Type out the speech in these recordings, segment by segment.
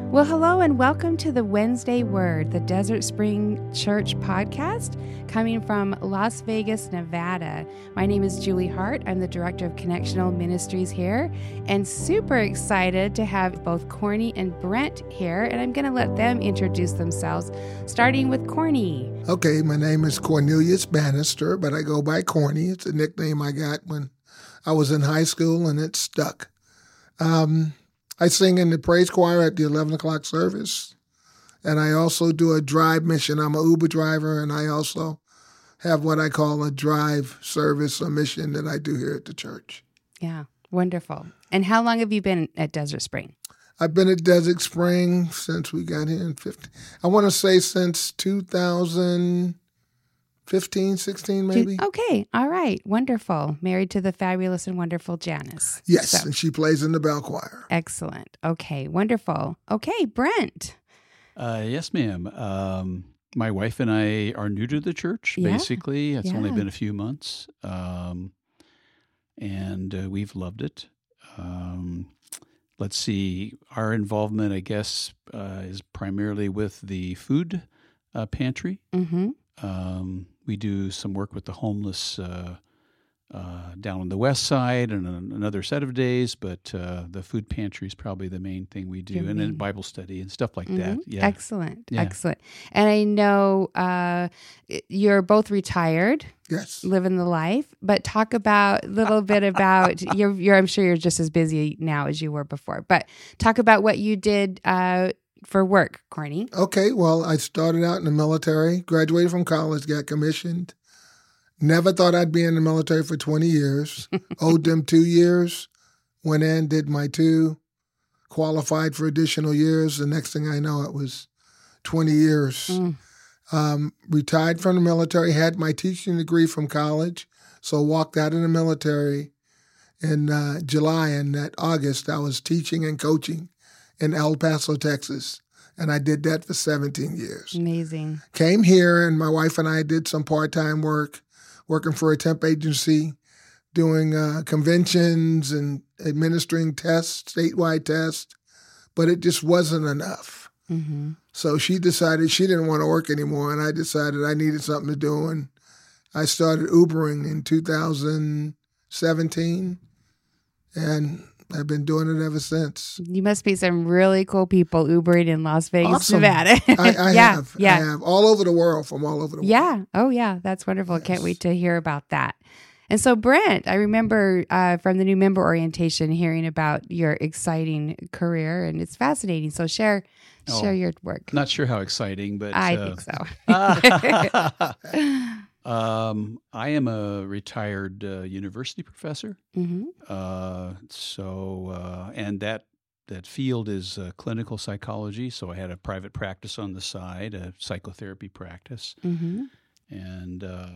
Well, hello and welcome to the Wednesday Word, the Desert Spring Church podcast coming from Las Vegas, Nevada. My name is Julie Hart. I'm the Director of Connectional Ministries here and super excited to have both Corny and Brent here. And I'm going to let them introduce themselves, starting with Corny. Okay, my name is Cornelius Bannister, but I go by Corny. It's a nickname I got when I was in high school and it stuck. Um, I sing in the praise choir at the 11 o'clock service. And I also do a drive mission. I'm an Uber driver, and I also have what I call a drive service, a mission that I do here at the church. Yeah, wonderful. And how long have you been at Desert Spring? I've been at Desert Spring since we got here in 15. I want to say since 2000. 15, 16 maybe. Okay, all right, wonderful. Married to the fabulous and wonderful Janice. Yes, so. and she plays in the bell choir. Excellent. Okay, wonderful. Okay, Brent. Uh, yes, ma'am. Um, my wife and I are new to the church, yeah. basically. It's yeah. only been a few months. Um, and uh, we've loved it. Um, let's see, our involvement, I guess, uh, is primarily with the food uh, pantry. Mm-hmm. Um, we do some work with the homeless uh, uh, down on the west side and another set of days, but uh, the food pantry is probably the main thing we do, and then Bible study and stuff like mm-hmm. that. Yeah, excellent, yeah. excellent. And I know uh, you're both retired. Yes, living the life. But talk about a little bit about you're, you're. I'm sure you're just as busy now as you were before. But talk about what you did uh, for work, Corny? Okay, well, I started out in the military, graduated from college, got commissioned. Never thought I'd be in the military for 20 years. Owed them two years. Went in, did my two, qualified for additional years. The next thing I know, it was 20 years. Mm. Um, retired from the military, had my teaching degree from college, so walked out of the military in uh, July. And that August, I was teaching and coaching in El Paso, Texas. And I did that for 17 years. Amazing. Came here, and my wife and I did some part time work, working for a temp agency, doing uh, conventions and administering tests, statewide tests, but it just wasn't enough. Mm-hmm. So she decided she didn't want to work anymore, and I decided I needed something to do. And I started Ubering in 2017. And I've been doing it ever since. You must be some really cool people Ubering in Las Vegas, awesome. Nevada. I, I yeah, have. Yeah. I have. All over the world, from all over the world. Yeah. Oh, yeah. That's wonderful. Yes. Can't wait to hear about that. And so, Brent, I remember uh, from the new member orientation hearing about your exciting career, and it's fascinating. So, share oh, share your work. Not sure how exciting, but I uh, think so. Um, I am a retired uh, university professor. Mm-hmm. Uh, so, uh, and that that field is uh, clinical psychology. So I had a private practice on the side, a psychotherapy practice, mm-hmm. and uh,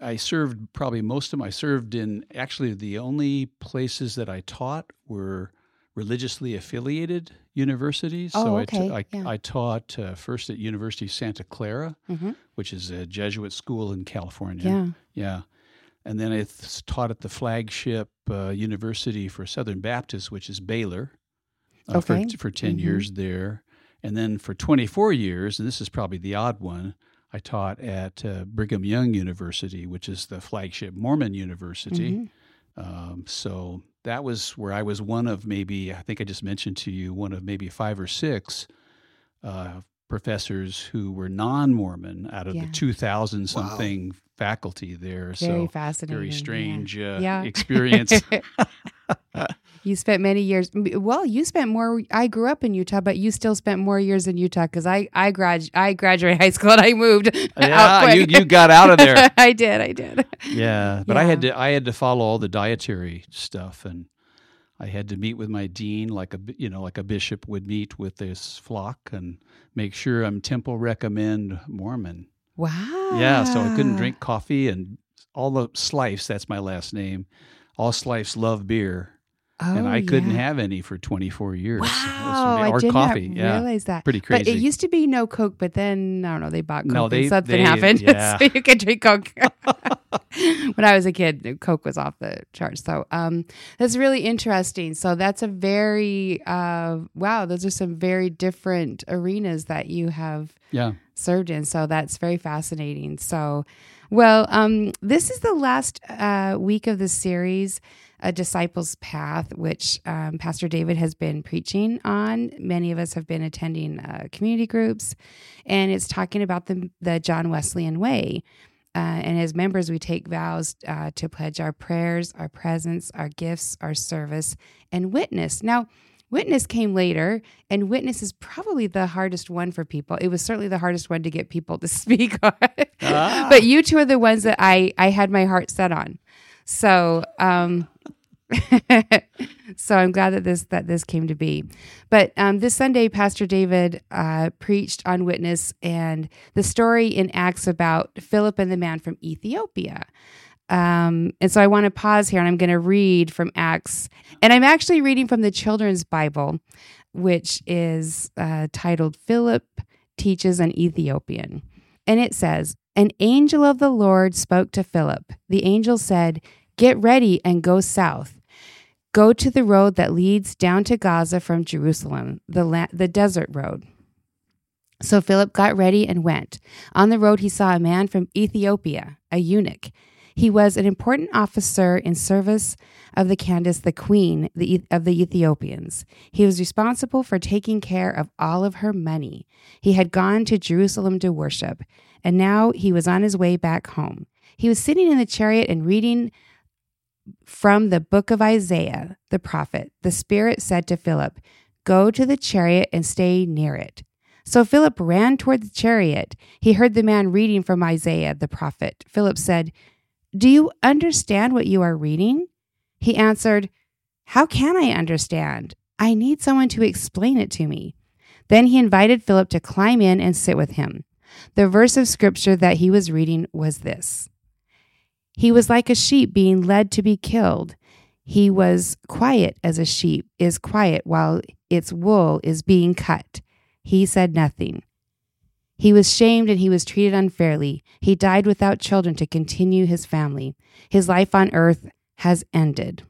I served probably most of them. I served in actually the only places that I taught were religiously affiliated universities. Oh, so okay. I, t- I, yeah. I taught uh, first at University of Santa Clara, mm-hmm. which is a Jesuit school in California. Yeah. Yeah. And then I th- taught at the flagship uh, university for Southern Baptist, which is Baylor, uh, okay. for, for 10 mm-hmm. years there. And then for 24 years, and this is probably the odd one, I taught at uh, Brigham Young University, which is the flagship Mormon university. Mm-hmm. Um, so that was where I was one of maybe, I think I just mentioned to you, one of maybe five or six uh, professors who were non Mormon out of yeah. the 2,000 something wow. faculty there. So very so fascinating. Very strange yeah. Uh, yeah. experience. you spent many years. Well, you spent more. I grew up in Utah, but you still spent more years in Utah because I I grad I graduated high school and I moved. Yeah, you you got out of there. I did. I did. Yeah, but yeah. I had to I had to follow all the dietary stuff and. I had to meet with my dean like a you know like a bishop would meet with this flock and make sure I'm temple recommend Mormon. Wow. Yeah, so I couldn't drink coffee and all the Slife, that's my last name. All Slife love beer. Oh, and I couldn't yeah. have any for 24 years. Wow, or I did coffee. not yeah. realize that. Pretty crazy. But it used to be no Coke, but then I don't know. They bought Coke no, they, and something they, happened, yeah. so you could drink Coke. when I was a kid, Coke was off the charts. So um, that's really interesting. So that's a very uh, wow. Those are some very different arenas that you have yeah. served in. So that's very fascinating. So, well, um, this is the last uh, week of the series a disciple's path, which um, Pastor David has been preaching on. Many of us have been attending uh, community groups, and it's talking about the, the John Wesleyan way. Uh, and as members, we take vows uh, to pledge our prayers, our presence, our gifts, our service, and witness. Now, witness came later, and witness is probably the hardest one for people. It was certainly the hardest one to get people to speak on. Ah. but you two are the ones that I, I had my heart set on. So, um, so I'm glad that this that this came to be. But um, this Sunday, Pastor David uh, preached on witness and the story in Acts about Philip and the man from Ethiopia. Um, and so I want to pause here and I'm going to read from Acts. And I'm actually reading from the Children's Bible, which is uh, titled Philip Teaches an Ethiopian. And it says, An angel of the Lord spoke to Philip. The angel said, Get ready and go south. Go to the road that leads down to Gaza from Jerusalem, the, la- the desert road. So Philip got ready and went. On the road, he saw a man from Ethiopia, a eunuch. He was an important officer in service of the Candace, the queen of the Ethiopians. He was responsible for taking care of all of her money. He had gone to Jerusalem to worship, and now he was on his way back home. He was sitting in the chariot and reading from the book of Isaiah, the prophet, the Spirit said to Philip, Go to the chariot and stay near it. So Philip ran toward the chariot. He heard the man reading from Isaiah, the prophet. Philip said, Do you understand what you are reading? He answered, How can I understand? I need someone to explain it to me. Then he invited Philip to climb in and sit with him. The verse of scripture that he was reading was this he was like a sheep being led to be killed. He was quiet as a sheep is quiet while its wool is being cut. He said nothing. He was shamed and he was treated unfairly. He died without children to continue his family. His life on earth has ended.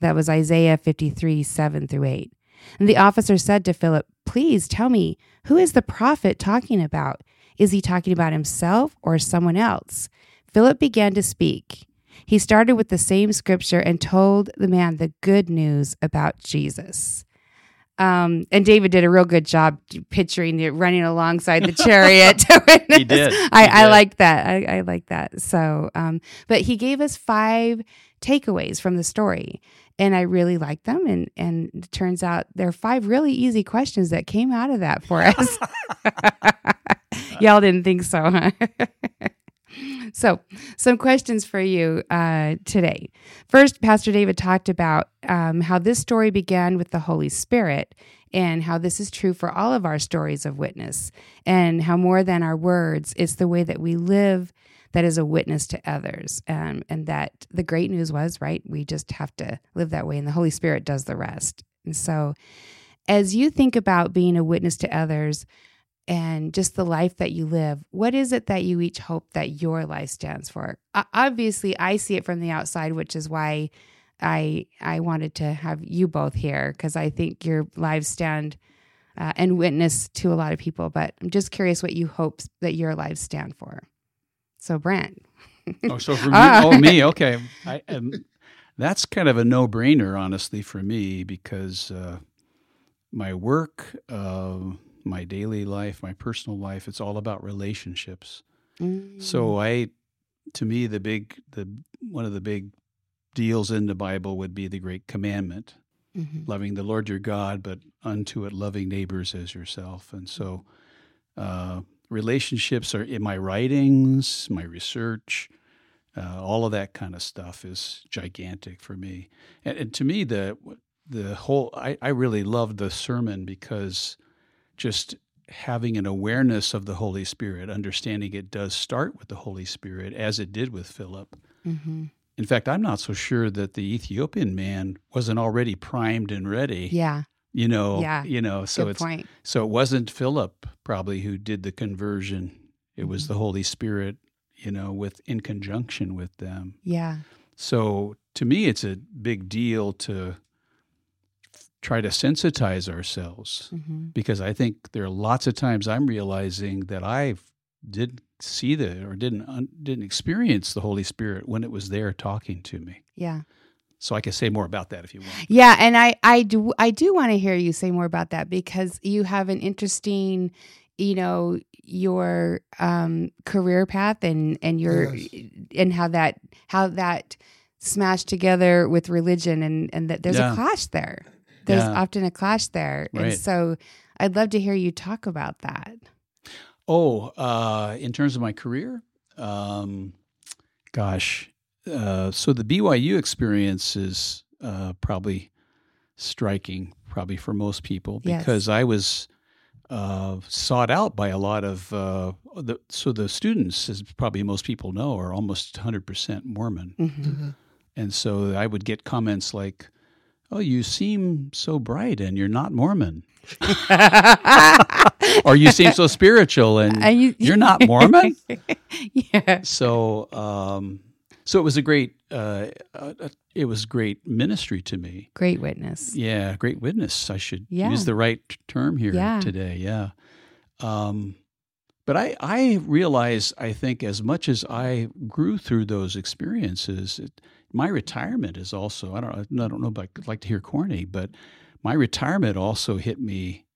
That was Isaiah 53 7 through 8. And the officer said to Philip, Please tell me, who is the prophet talking about? Is he talking about himself or someone else? Philip began to speak. He started with the same scripture and told the man the good news about Jesus. Um, and David did a real good job picturing it running alongside the chariot. he did. He I, did. I like that. I, I like that. So, um, but he gave us five takeaways from the story, and I really like them. And and it turns out there are five really easy questions that came out of that for us. Y'all didn't think so, huh? So, some questions for you uh, today. First, Pastor David talked about um, how this story began with the Holy Spirit and how this is true for all of our stories of witness, and how more than our words, it's the way that we live that is a witness to others. Um, and that the great news was, right? We just have to live that way, and the Holy Spirit does the rest. And so, as you think about being a witness to others, and just the life that you live, what is it that you each hope that your life stands for? Obviously, I see it from the outside, which is why I I wanted to have you both here because I think your lives stand uh, and witness to a lot of people. But I'm just curious what you hope that your lives stand for. So, Brent. oh, so for me, ah. oh me, okay. I, um, that's kind of a no brainer, honestly, for me because uh, my work. Uh, my daily life, my personal life. It's all about relationships. Mm. So I, to me, the big, the one of the big deals in the Bible would be the great commandment, mm-hmm. loving the Lord your God, but unto it loving neighbors as yourself. And so, uh, relationships are in my writings, my research. Uh, all of that kind of stuff is gigantic for me, and, and to me, the the whole I, I really loved the sermon because just having an awareness of the Holy Spirit, understanding it does start with the Holy Spirit, as it did with Philip. Mm-hmm. In fact, I'm not so sure that the Ethiopian man wasn't already primed and ready. Yeah. You know, yeah. you know, so Good it's point. so it wasn't Philip probably who did the conversion. It was mm-hmm. the Holy Spirit, you know, with in conjunction with them. Yeah. So to me, it's a big deal to try to sensitize ourselves mm-hmm. because I think there are lots of times I'm realizing that I didn't see the or didn't didn't experience the Holy Spirit when it was there talking to me. Yeah. So I can say more about that if you want. Yeah, and I I do I do want to hear you say more about that because you have an interesting, you know, your um, career path and and your yes. and how that how that smashed together with religion and and that there's yeah. a clash there. There's yeah. often a clash there, right. and so I'd love to hear you talk about that. Oh, uh, in terms of my career, um, gosh, uh, so the BYU experience is uh, probably striking, probably for most people, because yes. I was uh, sought out by a lot of uh, the, so the students, as probably most people know, are almost 100% Mormon, mm-hmm. Mm-hmm. and so I would get comments like, "Oh, you seem so bright, and you're not Mormon." or you seem so spiritual and you, are not Mormon. yeah. So, um, so it was a great, uh, uh, it was great ministry to me. Great witness. Yeah, great witness. I should yeah. use the right term here yeah. today. Yeah. Um, but I, I realize, I think, as much as I grew through those experiences, it, my retirement is also, I don't, I don't know if I'd like to hear corny, but my retirement also hit me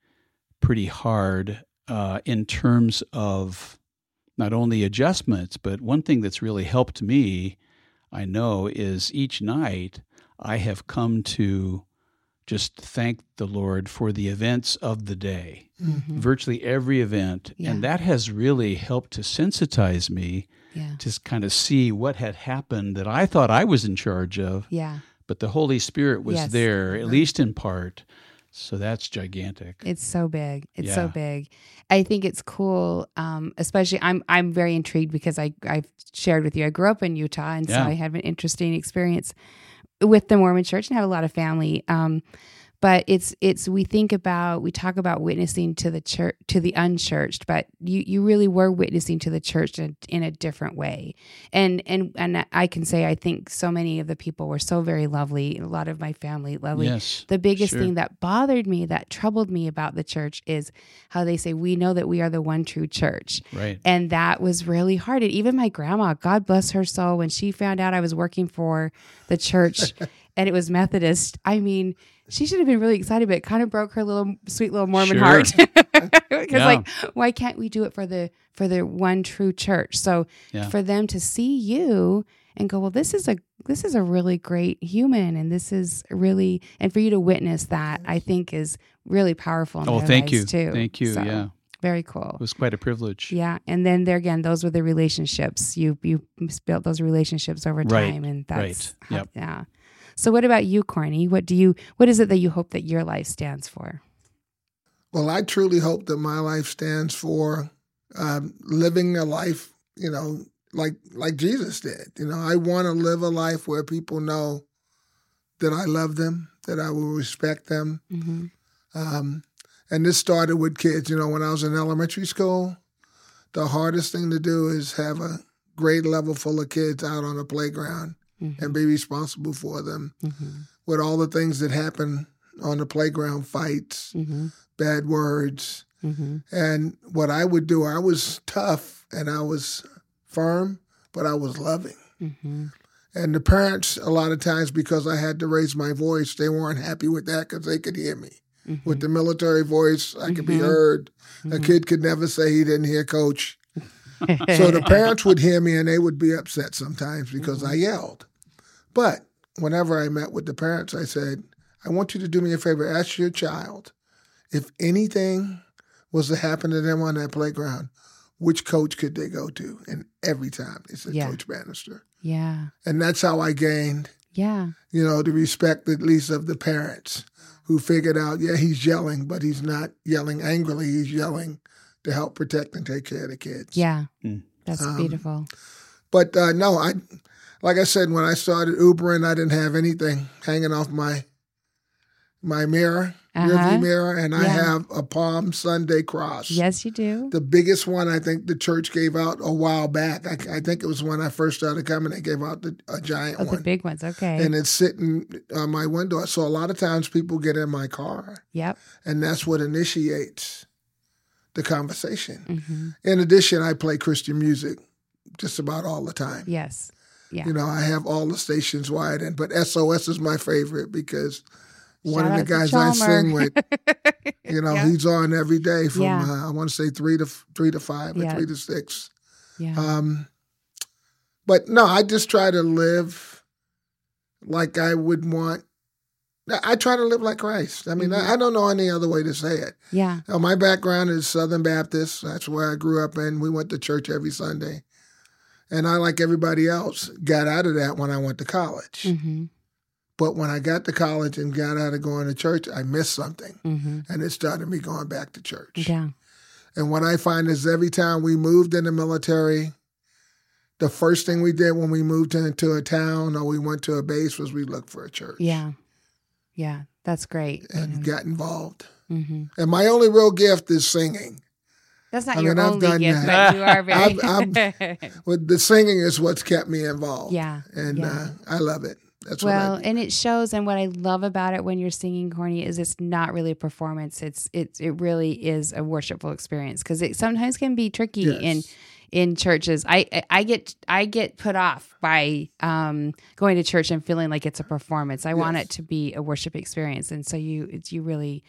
pretty hard uh, in terms of not only adjustments, but one thing that's really helped me, I know, is each night I have come to just thank the Lord for the events of the day, mm-hmm. virtually every event. Yeah. And that has really helped to sensitize me yeah. to kind of see what had happened that I thought I was in charge of. Yeah. But the Holy Spirit was yes. there, at least in part. So that's gigantic. It's so big. It's yeah. so big. I think it's cool. Um, especially, I'm I'm very intrigued because I I've shared with you. I grew up in Utah, and yeah. so I had an interesting experience with the Mormon Church and have a lot of family. Um, but it's it's we think about we talk about witnessing to the church to the unchurched but you you really were witnessing to the church in, in a different way. And and and i can say i think so many of the people were so very lovely a lot of my family lovely. Yes, the biggest sure. thing that bothered me that troubled me about the church is how they say we know that we are the one true church. Right. And that was really hard. And even my grandma god bless her soul when she found out i was working for the church and it was methodist i mean she should have been really excited, but it kind of broke her little sweet little Mormon sure. heart. Because yeah. like, why can't we do it for the for the one true church? So yeah. for them to see you and go, well, this is a this is a really great human, and this is really, and for you to witness that, I think is really powerful. oh, thank you, too. Thank you. So, yeah. Very cool. It was quite a privilege. Yeah, and then there again, those were the relationships you you built those relationships over time, right. and that's right. Yep. yeah. So what about you, Corny? What do you what is it that you hope that your life stands for? Well, I truly hope that my life stands for um, living a life, you know, like like Jesus did. You know, I want to live a life where people know that I love them, that I will respect them. Mm-hmm. Um, and this started with kids. You know, when I was in elementary school, the hardest thing to do is have a grade level full of kids out on a playground mm-hmm. and be responsible for them mm-hmm. with all the things that happen on the playground fights, mm-hmm. bad words. Mm-hmm. And what I would do, I was tough and I was firm, but I was loving. Mm-hmm. And the parents, a lot of times, because I had to raise my voice, they weren't happy with that because they could hear me. Mm-hmm. With the military voice, I could be heard. A kid could never say he didn't hear coach so the parents would hear me and they would be upset sometimes because mm-hmm. I yelled. But whenever I met with the parents, I said, I want you to do me a favor. Ask your child if anything was to happen to them on that playground, which coach could they go to? And every time they said yeah. Coach Bannister. Yeah. And that's how I gained, yeah, you know, the respect at least of the parents who figured out, yeah, he's yelling, but he's not yelling angrily. He's yelling to help protect and take care of the kids. Yeah, mm. that's um, beautiful. But uh, no, I like I said when I started Ubering, I didn't have anything hanging off my my mirror. uh-huh. rearview mirror, and yeah. I have a Palm Sunday cross. Yes, you do. The biggest one I think the church gave out a while back. I, I think it was when I first started coming. They gave out the, a giant oh, one. The big ones, okay. And it's sitting on my window. So a lot of times people get in my car. Yep. And that's what initiates the conversation. Mm-hmm. In addition, I play Christian music just about all the time. Yes. Yeah. You know, I have all the stations wide, and but SOS is my favorite because one of the guys I sing with, you know, yeah. he's on every day from yeah. uh, I want to say three to three to five or three to six. Yeah. Um, but no, I just try to live like I would want. I try to live like Christ. I mean, mm-hmm. I, I, don't know any other way to say it. Yeah. Now, my background is Southern Baptist. That's where I grew up in. We went to church every Sunday. And I, like everybody else, got out of that when I went to college. Mm-hmm. But when I got to college and got out of going to church, I missed something. Mm-hmm. And it started me going back to church. Yeah. And what I find is every time we moved in the military, the first thing we did when we moved into a town or we went to a base was we looked for a church. Yeah. Yeah. That's great. And mm-hmm. got involved. Mm-hmm. And my only real gift is singing. That's not I your mean, only gift, that. but you are very. I'm, I'm, well, the singing is what's kept me involved. Yeah, and yeah. Uh, I love it. That's well, and it shows. And what I love about it when you're singing corny is it's not really a performance. It's it it really is a worshipful experience because it sometimes can be tricky yes. in in churches. I I get I get put off by um, going to church and feeling like it's a performance. I yes. want it to be a worship experience, and so you it's you really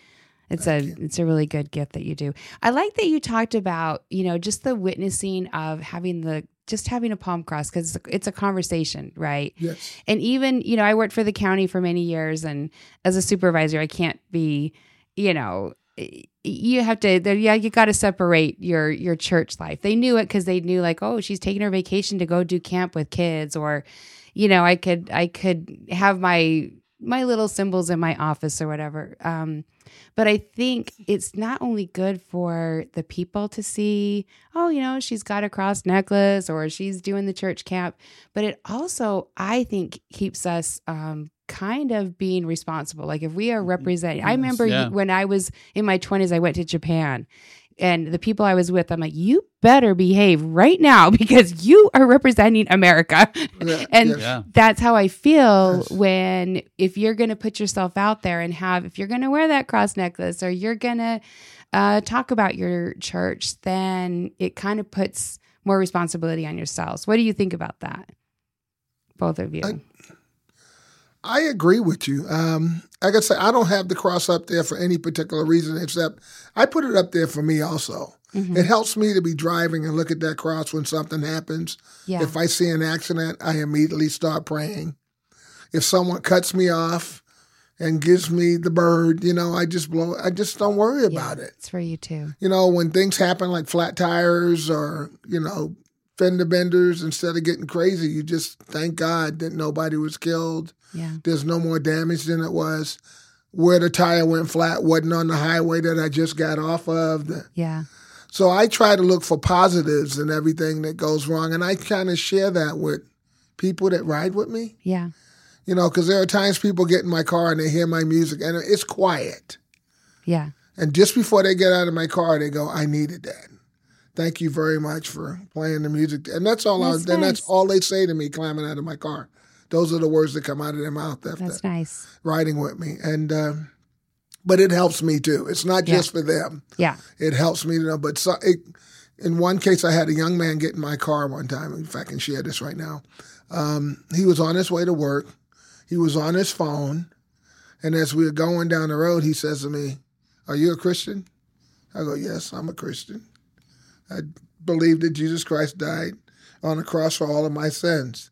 it's Thank a you. it's a really good gift that you do. I like that you talked about, you know, just the witnessing of having the just having a palm cross because it's, it's a conversation, right? Yes. And even, you know, I worked for the county for many years and as a supervisor, I can't be, you know, you have to yeah you got to separate your your church life. They knew it because they knew like oh she's taking her vacation to go do camp with kids or you know i could i could have my my little symbols in my office or whatever. Um but I think it's not only good for the people to see, oh, you know, she's got a cross necklace or she's doing the church camp, but it also, I think, keeps us um, kind of being responsible. Like if we are representing, yes, I remember yeah. when I was in my 20s, I went to Japan and the people I was with, I'm like, you better behave right now because you are representing America. Yeah, and yeah. that's how I feel yes. when, if you're going to put yourself out there and have, if you're going to wear that cross necklace or you're going to uh, talk about your church, then it kind of puts more responsibility on yourselves. What do you think about that? Both of you. I, I agree with you. Um, like I said, I don't have the cross up there for any particular reason except I put it up there for me also. Mm-hmm. It helps me to be driving and look at that cross when something happens. Yeah. If I see an accident, I immediately start praying. If someone cuts me off and gives me the bird, you know, I just blow I just don't worry yeah, about it. It's for you too. You know, when things happen like flat tires or, you know, fender benders, instead of getting crazy, you just thank God that nobody was killed yeah. There's no more damage than it was. Where the tire went flat wasn't on the highway that I just got off of. Yeah. So I try to look for positives in everything that goes wrong, and I kind of share that with people that ride with me. Yeah. You know, because there are times people get in my car and they hear my music and it's quiet. Yeah. And just before they get out of my car, they go, "I needed that. Thank you very much for playing the music." And that's all. That's I, nice. And that's all they say to me climbing out of my car. Those are the words that come out of their mouth after That's nice. riding with me. And uh, but it helps me too. It's not just yeah. for them. Yeah. It helps me to know. But so, it, in one case, I had a young man get in my car one time. If I can share this right now, um, he was on his way to work. He was on his phone, and as we were going down the road, he says to me, "Are you a Christian?" I go, "Yes, I'm a Christian. I believe that Jesus Christ died on the cross for all of my sins."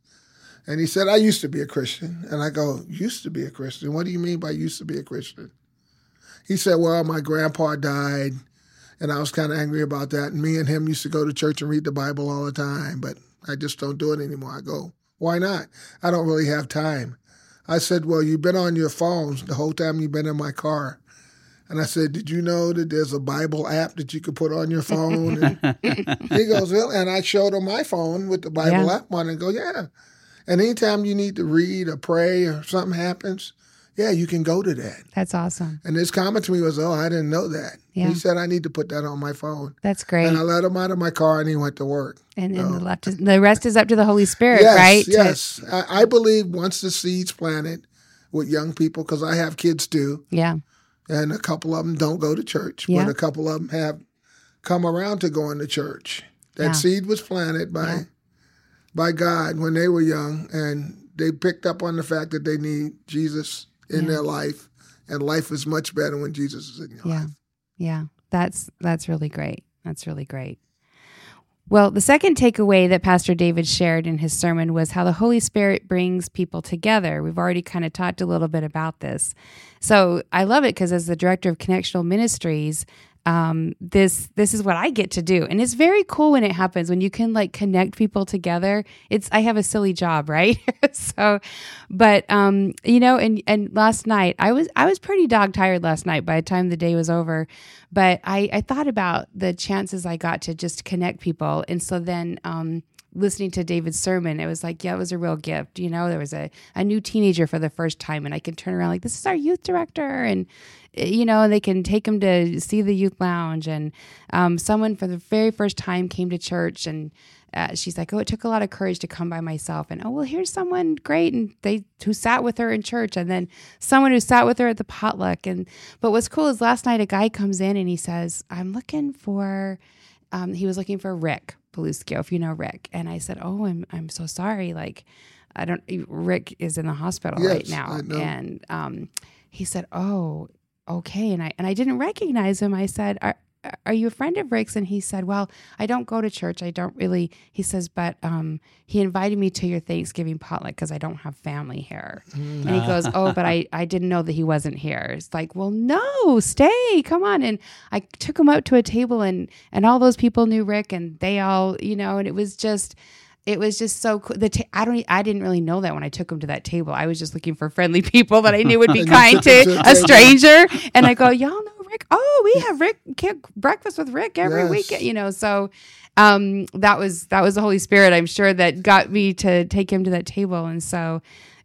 And he said, I used to be a Christian. And I go, Used to be a Christian? What do you mean by used to be a Christian? He said, Well, my grandpa died, and I was kind of angry about that. And me and him used to go to church and read the Bible all the time, but I just don't do it anymore. I go, Why not? I don't really have time. I said, Well, you've been on your phones the whole time you've been in my car. And I said, Did you know that there's a Bible app that you could put on your phone? And he goes, Well, and I showed him my phone with the Bible yeah. app on and go, Yeah. And anytime you need to read or pray or something happens, yeah, you can go to that. That's awesome. And his comment to me was, oh, I didn't know that. Yeah. He said, I need to put that on my phone. That's great. And I let him out of my car and he went to work. And, and the, left is, the rest is up to the Holy Spirit, yes, right? Yes. To... I, I believe once the seed's planted with young people, because I have kids too. Yeah. And a couple of them don't go to church, yeah. but a couple of them have come around to going to church. That yeah. seed was planted by yeah. by God when they were young, and they picked up on the fact that they need Jesus in their life, and life is much better when Jesus is in your yeah. life. Yeah, that's that's really great. That's really great. Well, the second takeaway that Pastor David shared in his sermon was how the Holy Spirit brings people together. We've already kind of talked a little bit about this. So I love it because, as the director of Connectional Ministries, um, this this is what I get to do, and it's very cool when it happens when you can like connect people together. It's I have a silly job, right? so, but um, you know, and and last night I was I was pretty dog tired last night by the time the day was over, but I I thought about the chances I got to just connect people, and so then um, listening to David's sermon, it was like, yeah, it was a real gift. You know, there was a, a new teenager for the first time, and I can turn around like, this is our youth director, and you know, they can take them to see the youth lounge. And um, someone for the very first time came to church, and uh, she's like, oh, it took a lot of courage to come by myself. And oh, well, here's someone great, and they who sat with her in church, and then someone who sat with her at the potluck. And but what's cool is last night a guy comes in and he says, I'm looking for. Um, he was looking for Rick Paluskio, if you know Rick. And I said, Oh, I'm I'm so sorry. Like, I don't Rick is in the hospital yes, right now. And um, he said, Oh, okay. And I and I didn't recognize him. I said, Are are you a friend of Rick's? And he said, Well, I don't go to church. I don't really. He says, But um, he invited me to your Thanksgiving potluck because I don't have family here. And he goes, Oh, but I, I didn't know that he wasn't here. It's like, Well, no, stay. Come on. And I took him out to a table, and, and all those people knew Rick, and they all, you know, and it was just it was just so cool. The ta- I don't I didn't really know that when I took him to that table. I was just looking for friendly people that I knew would be kind to a stranger. And I go, y'all know Rick. Oh, we have Rick breakfast with Rick every yes. weekend. You know, so um, that was that was the Holy Spirit. I'm sure that got me to take him to that table, and so.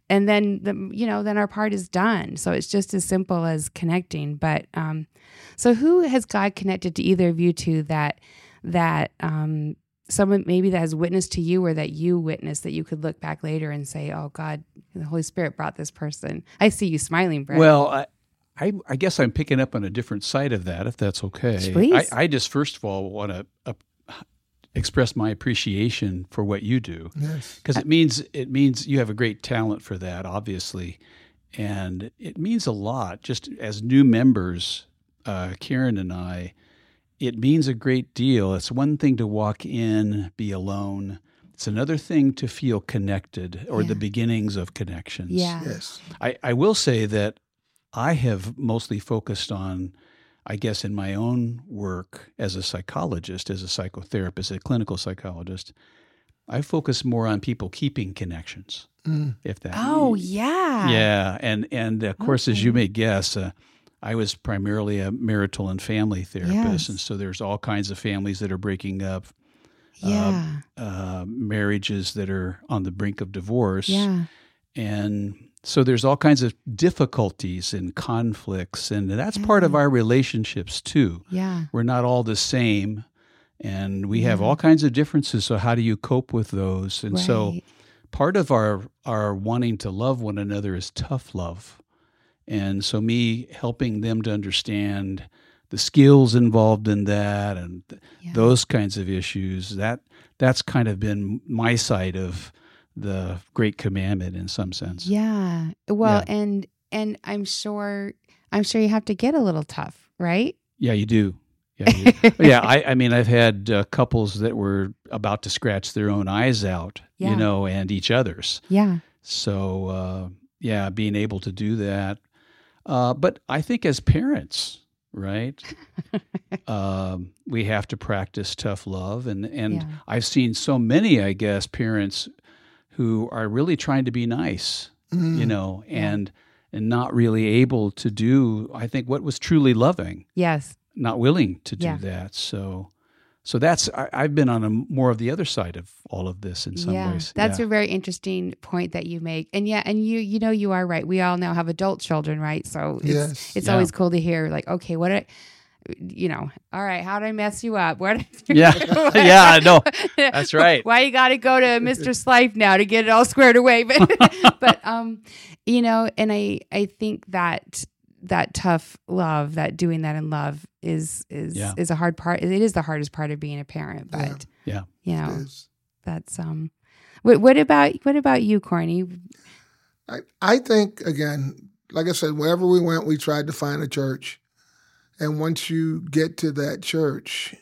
And then the you know then our part is done. So it's just as simple as connecting. But um, so who has God connected to either of you two that that um, someone maybe that has witnessed to you or that you witnessed that you could look back later and say, "Oh God, the Holy Spirit brought this person." I see you smiling, Brent. Well, I, I, I guess I'm picking up on a different side of that, if that's okay. Please. I, I just first of all want to uh, express my appreciation for what you do, because it means it means you have a great talent for that, obviously, and it means a lot. Just as new members, uh, Karen and I, it means a great deal. It's one thing to walk in, be alone. It's another thing to feel connected or yeah. the beginnings of connections. Yeah. Yes. I, I will say that I have mostly focused on, I guess, in my own work as a psychologist, as a psychotherapist, a clinical psychologist, I focus more on people keeping connections. Mm. If that. Oh yeah. Yeah, and and of course, okay. as you may guess, uh, I was primarily a marital and family therapist, yes. and so there's all kinds of families that are breaking up. Uh, yeah. Uh, uh, marriages that are on the brink of divorce. Yeah. And so there's all kinds of difficulties and conflicts, and that's yeah. part of our relationships too. Yeah. We're not all the same, and we yeah. have all kinds of differences. So, how do you cope with those? And right. so, part of our, our wanting to love one another is tough love. And so, me helping them to understand the skills involved in that and yeah. those kinds of issues, that that's kind of been my side of the great commandment in some sense. Yeah. Well, yeah. and and I'm sure I'm sure you have to get a little tough, right? Yeah, you do. Yeah, you do. yeah. I, I mean, I've had uh, couples that were about to scratch their own eyes out, yeah. you know, and each other's. Yeah. So, uh, yeah, being able to do that. Uh, but I think as parents, right, um, we have to practice tough love, and and yeah. I've seen so many, I guess, parents who are really trying to be nice, mm. you know, and and not really able to do I think what was truly loving. Yes. Not willing to do yeah. that. So so that's I, have been on a more of the other side of all of this in some yeah, ways. That's yeah. a very interesting point that you make. And yeah, and you you know you are right. We all now have adult children, right? So it's yes. it's yeah. always cool to hear like, okay, what I you know, all right, how did I mess you up? What Yeah. yeah, I know. That's right. Why you got to go to Mr. Slife now to get it all squared away? But but um you know, and I I think that that tough love, that doing that in love is is Yeah. is a hard part. It is the hardest part of being a parent, but Yeah. you know, is. that's um what what about what about you, Corny? I, I think again, like I said, wherever we went, we tried to find a church. And once you get to that church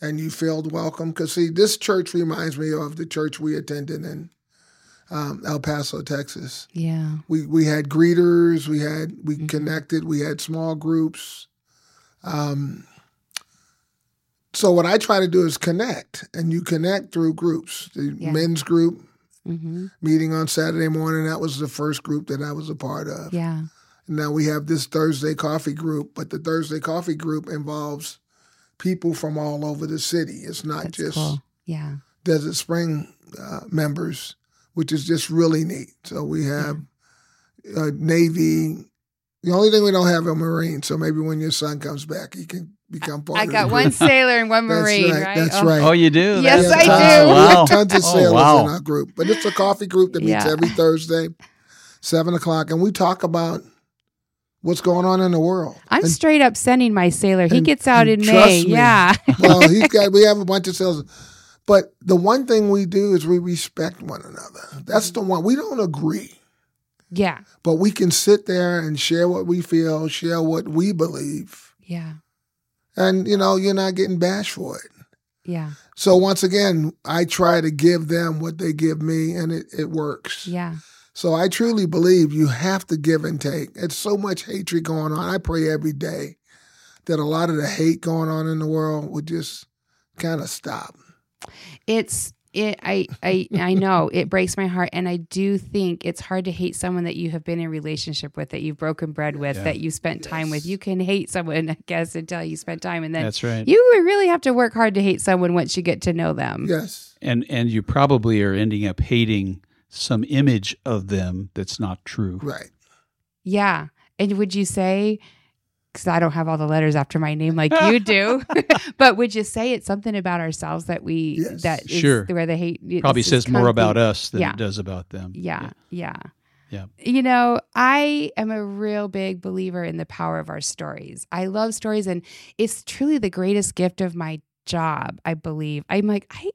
and you feel welcome, because see, this church reminds me of the church we attended in um, El Paso, Texas. Yeah. We we had greeters, we had we Mhm. connected, we had small groups. Um, so what I try to do is connect, and you connect through groups. The Yeah. men's group hmm meeting on Saturday morning. That was the first group that I was a part of. Yeah. Now we have this Thursday coffee group, but the Thursday coffee group involves people from all over the city. It's not That's just cool. Yeah. Desert Spring uh, members, which is just really neat. So we have uh, Navy. The only thing we don't have a Marine. So maybe when your son comes back, he can become part I of the got group. one sailor and one That's marine, right, right? that's Oh, right. Oh, you do? Yes, We I tons- do. We Wow. have tons of Oh, sailors wow. in our group, but it's a coffee group that meets Yeah. every Thursday, seven o'clock, and we talk about what's going on in the world. I'm And- straight up sending my sailor. He and- gets out in trust May. me. Yeah. well, he's got. We have a bunch of sales, but the one thing we do is we respect one another. That's mm-hmm. the one we don't agree, yeah. but we can sit there and share what we feel, share what we believe, Yeah. and you know, you're not getting bashed for it. Yeah. So once again, I try to give them what they give me, and it, it works. Yeah. So I truly believe you have to give and take. It's so much hatred going on. I pray every day that a lot of the hate going on in the world would just kind of stop. It's it I I I know it breaks my heart and I do think it's hard to hate someone that you have been in relationship with that you've broken bread with Yeah. that you spent time with. You can hate someone I guess until you spend time and then That's right. you really have to work hard to hate someone once you get to know them. Yes. and and you probably are ending up hating some image of them that's not true. Right. Yeah. And would you say, because I don't have all the letters after my name like you do, but would you say it's something about ourselves that we, Yes. that is Sure. where the hate is- Probably is says more coming- about us than Yeah. it does about them. Yeah. Yeah. Yeah. You know, I am a real big believer in the power of our stories. I love stories, and it's truly the greatest gift of my job, I believe. I'm like, I.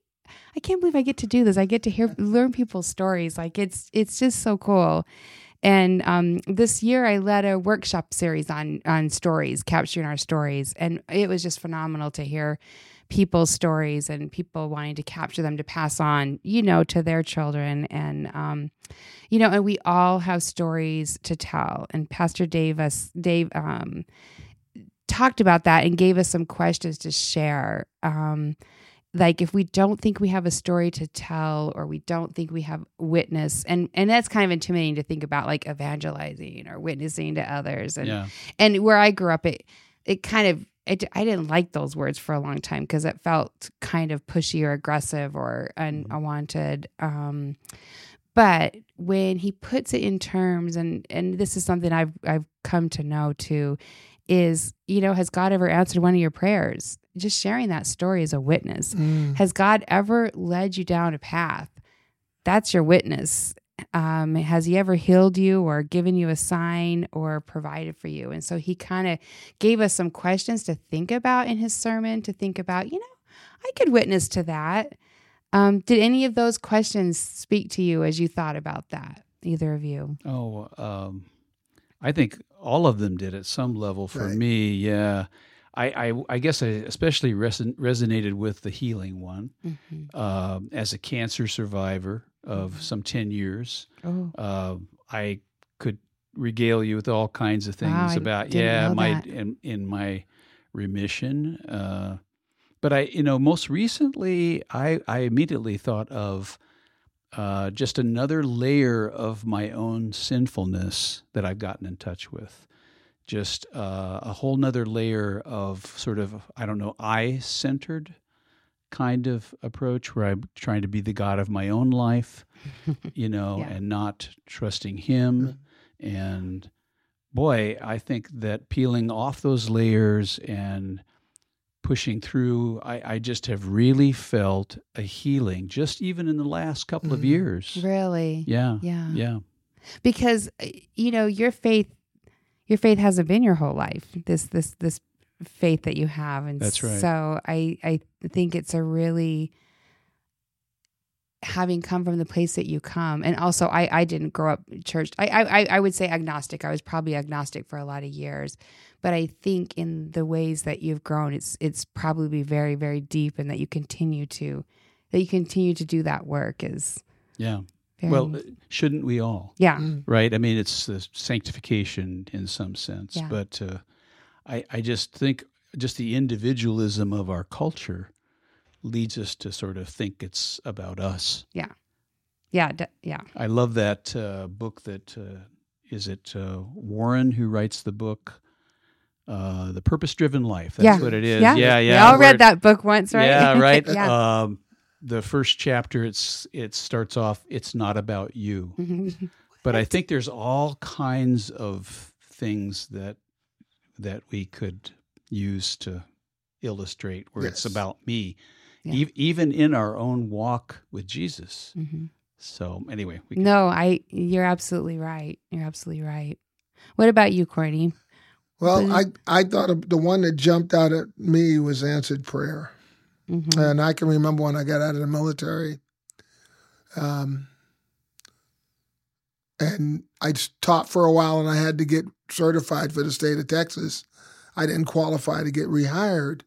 I can't believe I get to do this. I get to hear learn people's stories. Like it's it's just so cool. And um, this year, I led a workshop series on on stories, capturing our stories, and it was just phenomenal to hear people's stories and people wanting to capture them to pass on, you know, to their children. And um, you know, and we all have stories to tell. And Pastor Dave us Dave um, talked about that and gave us some questions to share. Um, like if we don't think we have a story to tell or we don't think we have witness and and that's kind of intimidating to think about like evangelizing or witnessing to others. And Yeah. and where I grew up it it kind of it, I didn't like those words for a long time because it felt kind of pushy or aggressive or un, unwanted. Um but when he puts it in terms and and this is something I've I've come to know too is you know has God ever answered one of your prayers just sharing that story as a witness Mm. has God ever led you down a path? That's your witness. Um, has He ever healed you or given you a sign or provided for you? And so He kind of gave us some questions to think about in His sermon, to think about, you know, I could witness to that. Um, did any of those questions speak to you as you thought about that? Either of you? Oh, um, I think all of them did at some level for Right. me. Yeah. I, I, I guess I especially reson- resonated with the healing one Mm-hmm. um, as a cancer survivor of some 10 years. Oh, uh, I could regale you with all kinds of things Wow, about yeah my in, in my remission. Uh, but I, you know, most recently, I I immediately thought of uh, just another layer of my own sinfulness that I've gotten in touch with. Just uh, a whole nother layer of sort of I don't know I centered kind of approach where I'm trying to be the God of my own life, you know, Yeah. and not trusting Him. And boy, I think that peeling off those layers and pushing through, I, I just have really felt a healing just even in the last couple of Mhm. years. Really? Yeah. Yeah. Yeah. Because uh, you know, your faith your faith hasn't been your whole life. This this this faith that you have and That's right. so I I think it's a really having come from the place that you come and also I I didn't grow up church. I I I would say agnostic. I was probably agnostic for a lot of years. But I think in the ways that you've grown it's it's probably very very deep and that you continue to that you continue to do that work is Yeah. Very Well, shouldn't we all? yeah. Mm. right? I mean, it's the sanctification in some sense, Yeah. but uh, I, I just think just the individualism of our culture leads us to sort of think it's about us. Yeah, d- yeah. I love that uh, book that uh, is it uh, Warren who writes the book, uh, The Purpose Driven Life. That's Yeah. what it is. Yeah. yeah, We yeah. all read that book once, right? Yeah, right. yeah. Um, the first chapter, it's it starts off. It's not about you. But I think there's all kinds of things that that we could use to illustrate where it's about me, Yeah. e- even in our own walk with Jesus. Mhm. So anyway, we can, No, I. You're absolutely right. You're absolutely right. What about you, Corny? Well, I. I thought of the one that jumped out at me was answered prayer. Mhm. And I can remember when I got out of the military. Um, and I taught for a while and I had to get certified for the state of Texas. I didn't qualify to get rehired.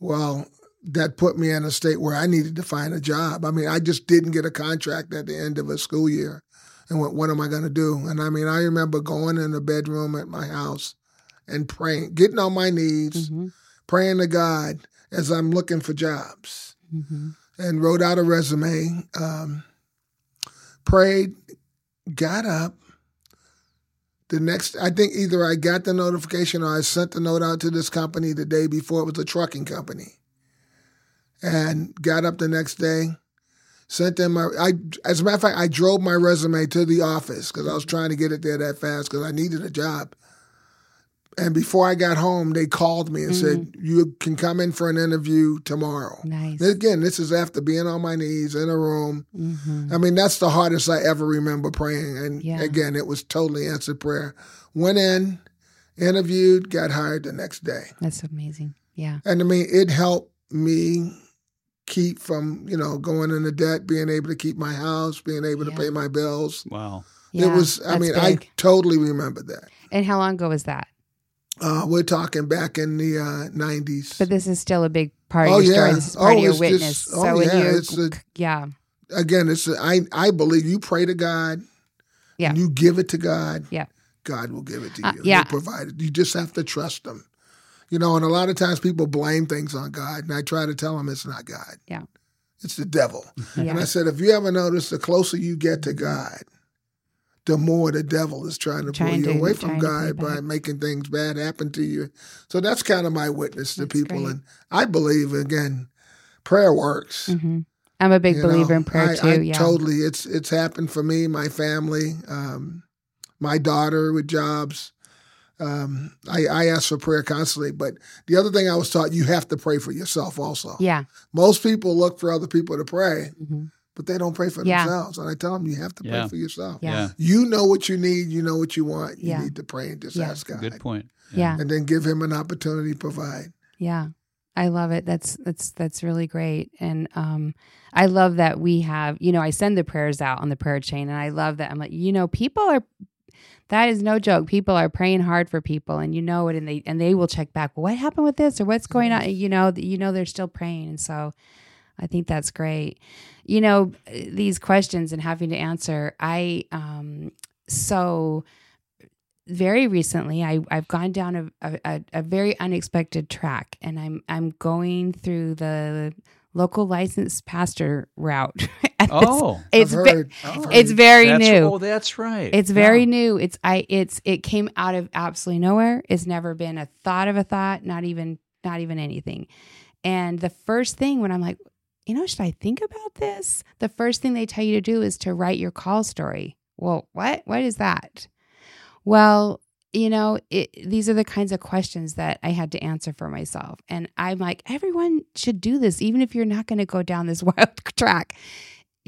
Well, that put me in a state where I needed to find a job. I mean, I just didn't get a contract at the end of a school year. And what, what am I going to do? And I mean, I remember going in the bedroom at my house and praying, getting on my knees, Mhm. praying to God as I'm looking for jobs Mhm. and wrote out a resume, um, prayed, got up. The next, I think either I got the notification or I sent the note out to this company the day before. It was a trucking company. And got up the next day, sent them my, I, as a matter of fact, I drove my resume to the office because I was trying to get it there that fast because I needed a job. And before I got home, they called me and said, You can come in for an interview tomorrow. Nice. Again, this is after being on my knees in a room. Mhm. I mean, that's the hardest I ever remember praying. And Yeah. again, it was totally answered prayer. Went in, interviewed, got hired the next day. That's amazing. Yeah. And I mean, it helped me keep from, you know, going into debt, being able to keep my house, being able Yeah. to pay my bills. wow. Yeah. it was, I that's mean, I totally remember that. And how long ago was that? Uh, we're talking back in the uh, 90s. But this is still a big part of Oh, your story. yeah. This is part Oh, of your witness. just- so oh, when yeah, you, it's a- yeah, Again, it's I I believe you pray to God. Yeah. You give it to God. Yeah. God will give it to you. Uh, yeah. He'll provide it. You just have to trust Him. You know, and a lot of times people blame things on God, and I try to tell them it's not God. Yeah. It's the devil. Yeah. And I said, if you ever notice, the closer you get to God, the more the devil is trying to Trying pull you to- away from to pull you God by making things bad happen to you. So that's kind of my witness to That's people. great. And I believe, again, prayer works. hmm I'm a big You believer know, in prayer I, too. I yeah. totally. It's it's happened for me, my family, um, my daughter with jobs. Um, I, I ask for prayer constantly, but the other thing I was taught, you have to pray for yourself also. Yeah. Most people look for other people to pray, hmm but they don't pray for Yeah. themselves. And I tell them, you have to pray for yourself. Yeah. Yeah. You know what you need. You know what you want. You Yeah. need to pray and just Yeah. ask God, Good point. Yeah. and then give Him an opportunity to provide. Yeah. I love it. That's that's that's really great. And um I love that we have, you know, I send the prayers out on the prayer chain and I love that I'm like, you know, people are that is no joke. People are praying hard for people and you know it and they and they will check back, well, what happened with this or what's going on? You know, you know they're still praying. And so I think that's great. You know, these questions and having to answer, I um so very recently I, I've gone down a, a, a very unexpected track and I'm I'm going through the local licensed pastor route. And Oh, it's I've ve- heard. Oh. It's very that's, new. Oh, that's right. It's very Yeah. new. It's I it's it came out of absolutely nowhere. It's never been a thought of a thought, not even not even anything. And the first thing when I'm like, you know, should I think about this? The first thing they tell you to do is to write your call story. Well, what? What is that? Well, you know, it, these are the kinds of questions that I had to answer for myself. And I'm like, everyone should do this, even if you're not going to go down this wild track.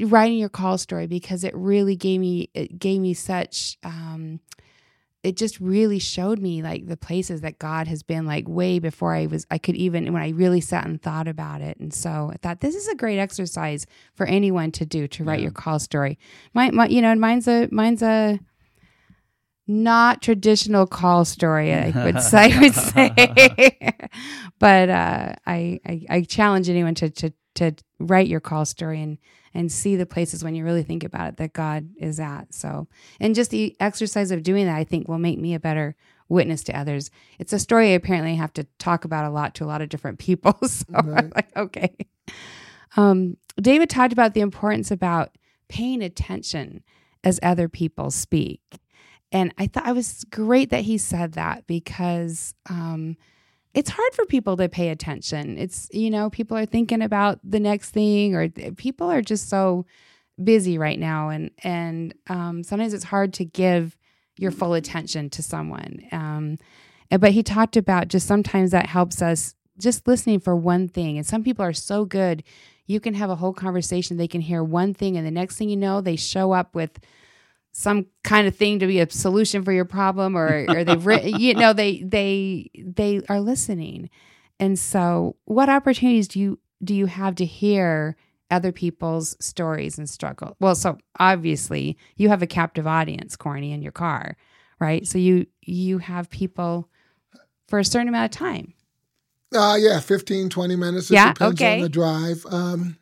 Writing your call story because it really gave me it gave me such um, it just really showed me like the places that God has been like way before I was I could even when I really sat and thought about it. And so I thought this is a great exercise for anyone to do to write yeah. your call story. My, my you know, mine's a mine's a not traditional call story, I would say, I would say. but uh, I, I, I challenge anyone to to to write your call story and and see the places when you really think about it that God is at. So, and just the exercise of doing that, I think, will make me a better witness to others. It's a story I apparently have to talk about a lot to a lot of different people. So right. I'm like, okay. Um, David talked about the importance about paying attention as other people speak. And I thought it was great that he said that because um, it's hard for people to pay attention. It's, you know, people are thinking about the next thing or people are just so busy right now. And, and um, sometimes it's hard to give your full attention to someone. Um, but he talked about just sometimes that helps us just listening for one thing. And some people are so good. You can have a whole conversation, they can hear one thing, and the next thing you know, they show up with some kind of thing to be a solution for your problem or or they've written you know they they they are listening. And so what opportunities do you do you have to hear other people's stories and struggle? Well so obviously you have a captive audience corny in your car right? So you you have people for a certain amount of time. Uh yeah 15 20 minutes. It yeah depends okay. on the drive. Um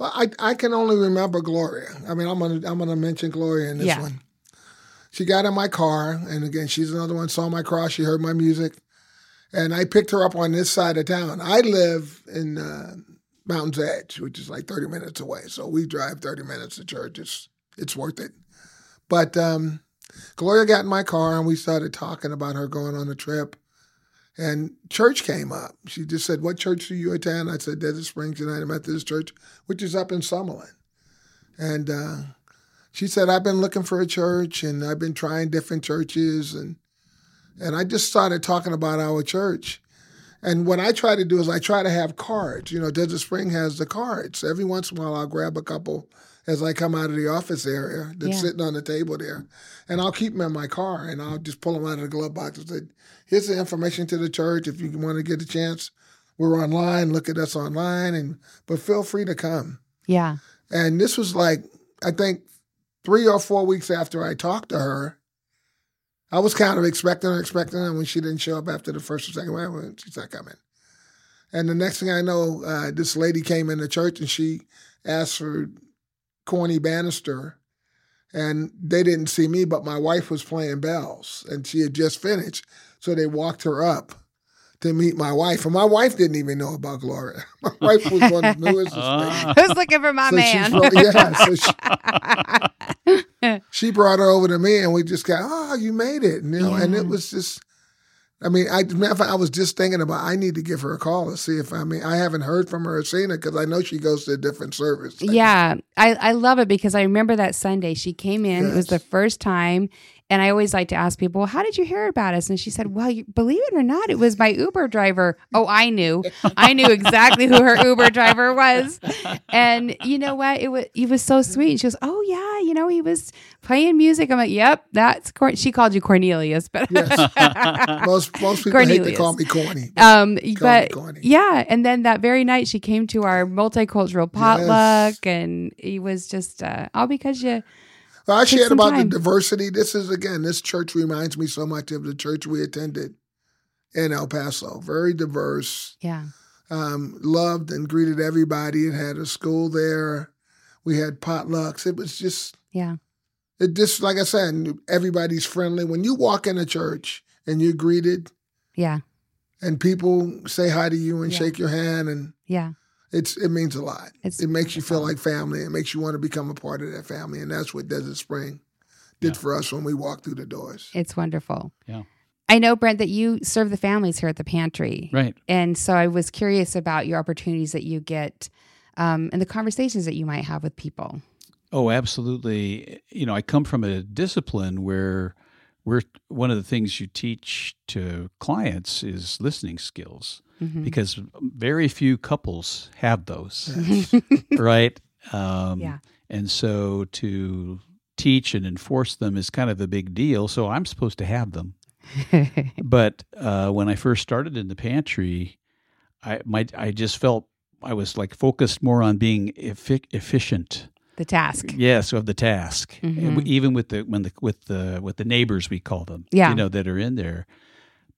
well, I I can only remember Gloria. I mean, I'm gonna I'm gonna mention Gloria in this yeah. one. She got in my car, and again, she's another one. Saw my cross. She heard my music, and I picked her up on this side of town. I live in uh, Mountain's Edge, which is like 30 minutes away. So we drive 30 minutes to church. It's it's worth it. But um, Gloria got in my car, and we started talking about her going on a trip. And church came up. She just said, What church do you attend? I said, Desert Springs United Methodist Church, which is up in Summerlin. And uh, she said, I've been looking for a church and I've been trying different churches. And, and I just started talking about our church. And what I try to do is I try to have cards. You know, Desert Spring has the cards. Every once in a while, I'll grab a couple as I come out of the office area that's yeah. sitting on the table there. And I'll keep them in my car and I'll just pull them out of the glove box and say, here's the information to the church. If you want to get a chance, we're online. Look at us online. And but feel free to come. Yeah. And this was like, I think three or four weeks after I talked to her, I was kind of expecting her, expecting her. When she didn't show up after the first or second round, she's not coming. And the next thing I know, uh, this lady came in the church and she asked for Corny Bannister, and they didn't see me, but my wife was playing bells, and she had just finished, so they walked her up to meet my wife, and my wife didn't even know about Gloria. My wife was one of the newest. Uh. Who's looking for my so man? Brought, yeah, so she, she, brought her over to me, and we just got, oh, you made it, and, you know, yeah. and it was just I mean, I, matter of fact, I was just thinking about I need to give her a call to see if I mean I haven't heard from her or seen her because I know she goes to a different service. Yeah, I, I love it because I remember that Sunday she came in. Yes. It was the first time, and I always like to ask people, well, how did you hear about us? And she said, well, you, believe it or not, it was my Uber driver. Oh, I knew. I knew exactly who her Uber driver was. And you know what? It was, he was so sweet. And she goes, oh, yeah, you know, he was playing music. I'm like, yep, that's, Cor-. she called you Cornelius, but yes. most, most people Cornelius. hate to call me corny. Um, but corny. yeah. And then that very night she came to our multicultural potluck yes. and he was just, uh, all because you, I shared about time. the diversity. This is again, this church reminds me so much of the church we attended in El Paso. Very diverse. Yeah. Um, loved and greeted everybody. It had a school there. We had potlucks. It was just yeah. It just like I said, everybody's friendly. When you walk in a church and you're greeted, yeah, and people say hi to you and yeah. shake your hand and yeah, it's it means a lot. It's it makes you feel like family. It makes you want to become a part of that family, and that's what Desert Spring did yeah. for us when we walked through the doors. It's wonderful. Yeah. I know, Brent, that you serve the families here at the pantry. Right. And so I was curious about your opportunities that you get um, and the conversations that you might have with people. Oh, absolutely. You know, I come from a discipline where we're one of the things you teach to clients is listening skills mm-hmm. because very few couples have those, right? Um, yeah. And so to teach and enforce them is kind of a big deal. So I'm supposed to have them. but uh, when I first started in the pantry, I my I just felt I was like focused more on being efi- efficient. The task, yes, of the task. Mm-hmm. Even with the when the with the with the neighbors we call them, yeah. you know that are in there.